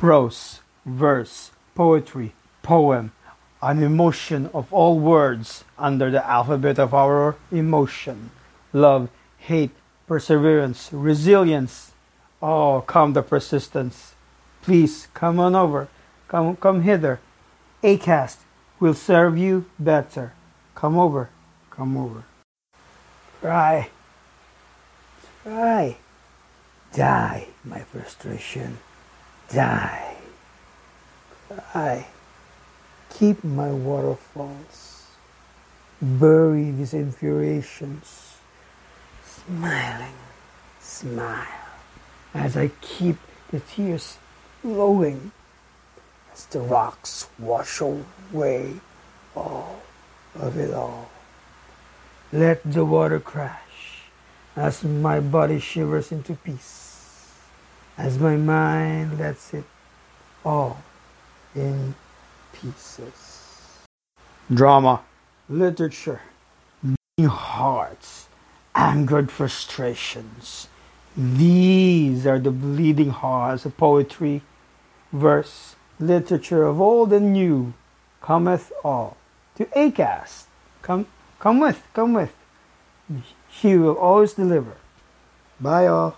prose, verse, poetry, poem, an emotion of all words under the alphabet of our emotion. Love, hate, perseverance, resilience. Oh, come the persistence. Please come on over. Come, come hither. Acast will serve you better. Come over. Come over. Try. Try. Die, my frustration. Die. I Keep my waterfalls. Bury these infuriations. Smiling. Smile. As I keep the tears flowing. As the rocks wash away all of it all. Let the water crash as my body shivers into peace, as my mind lets it all in pieces. Drama, literature, beating hearts, angered frustrations. These are the bleeding hearts of poetry, verse, literature of old and new. Cometh all to Acast. Come, come with, come with. She will always deliver. Bye, all.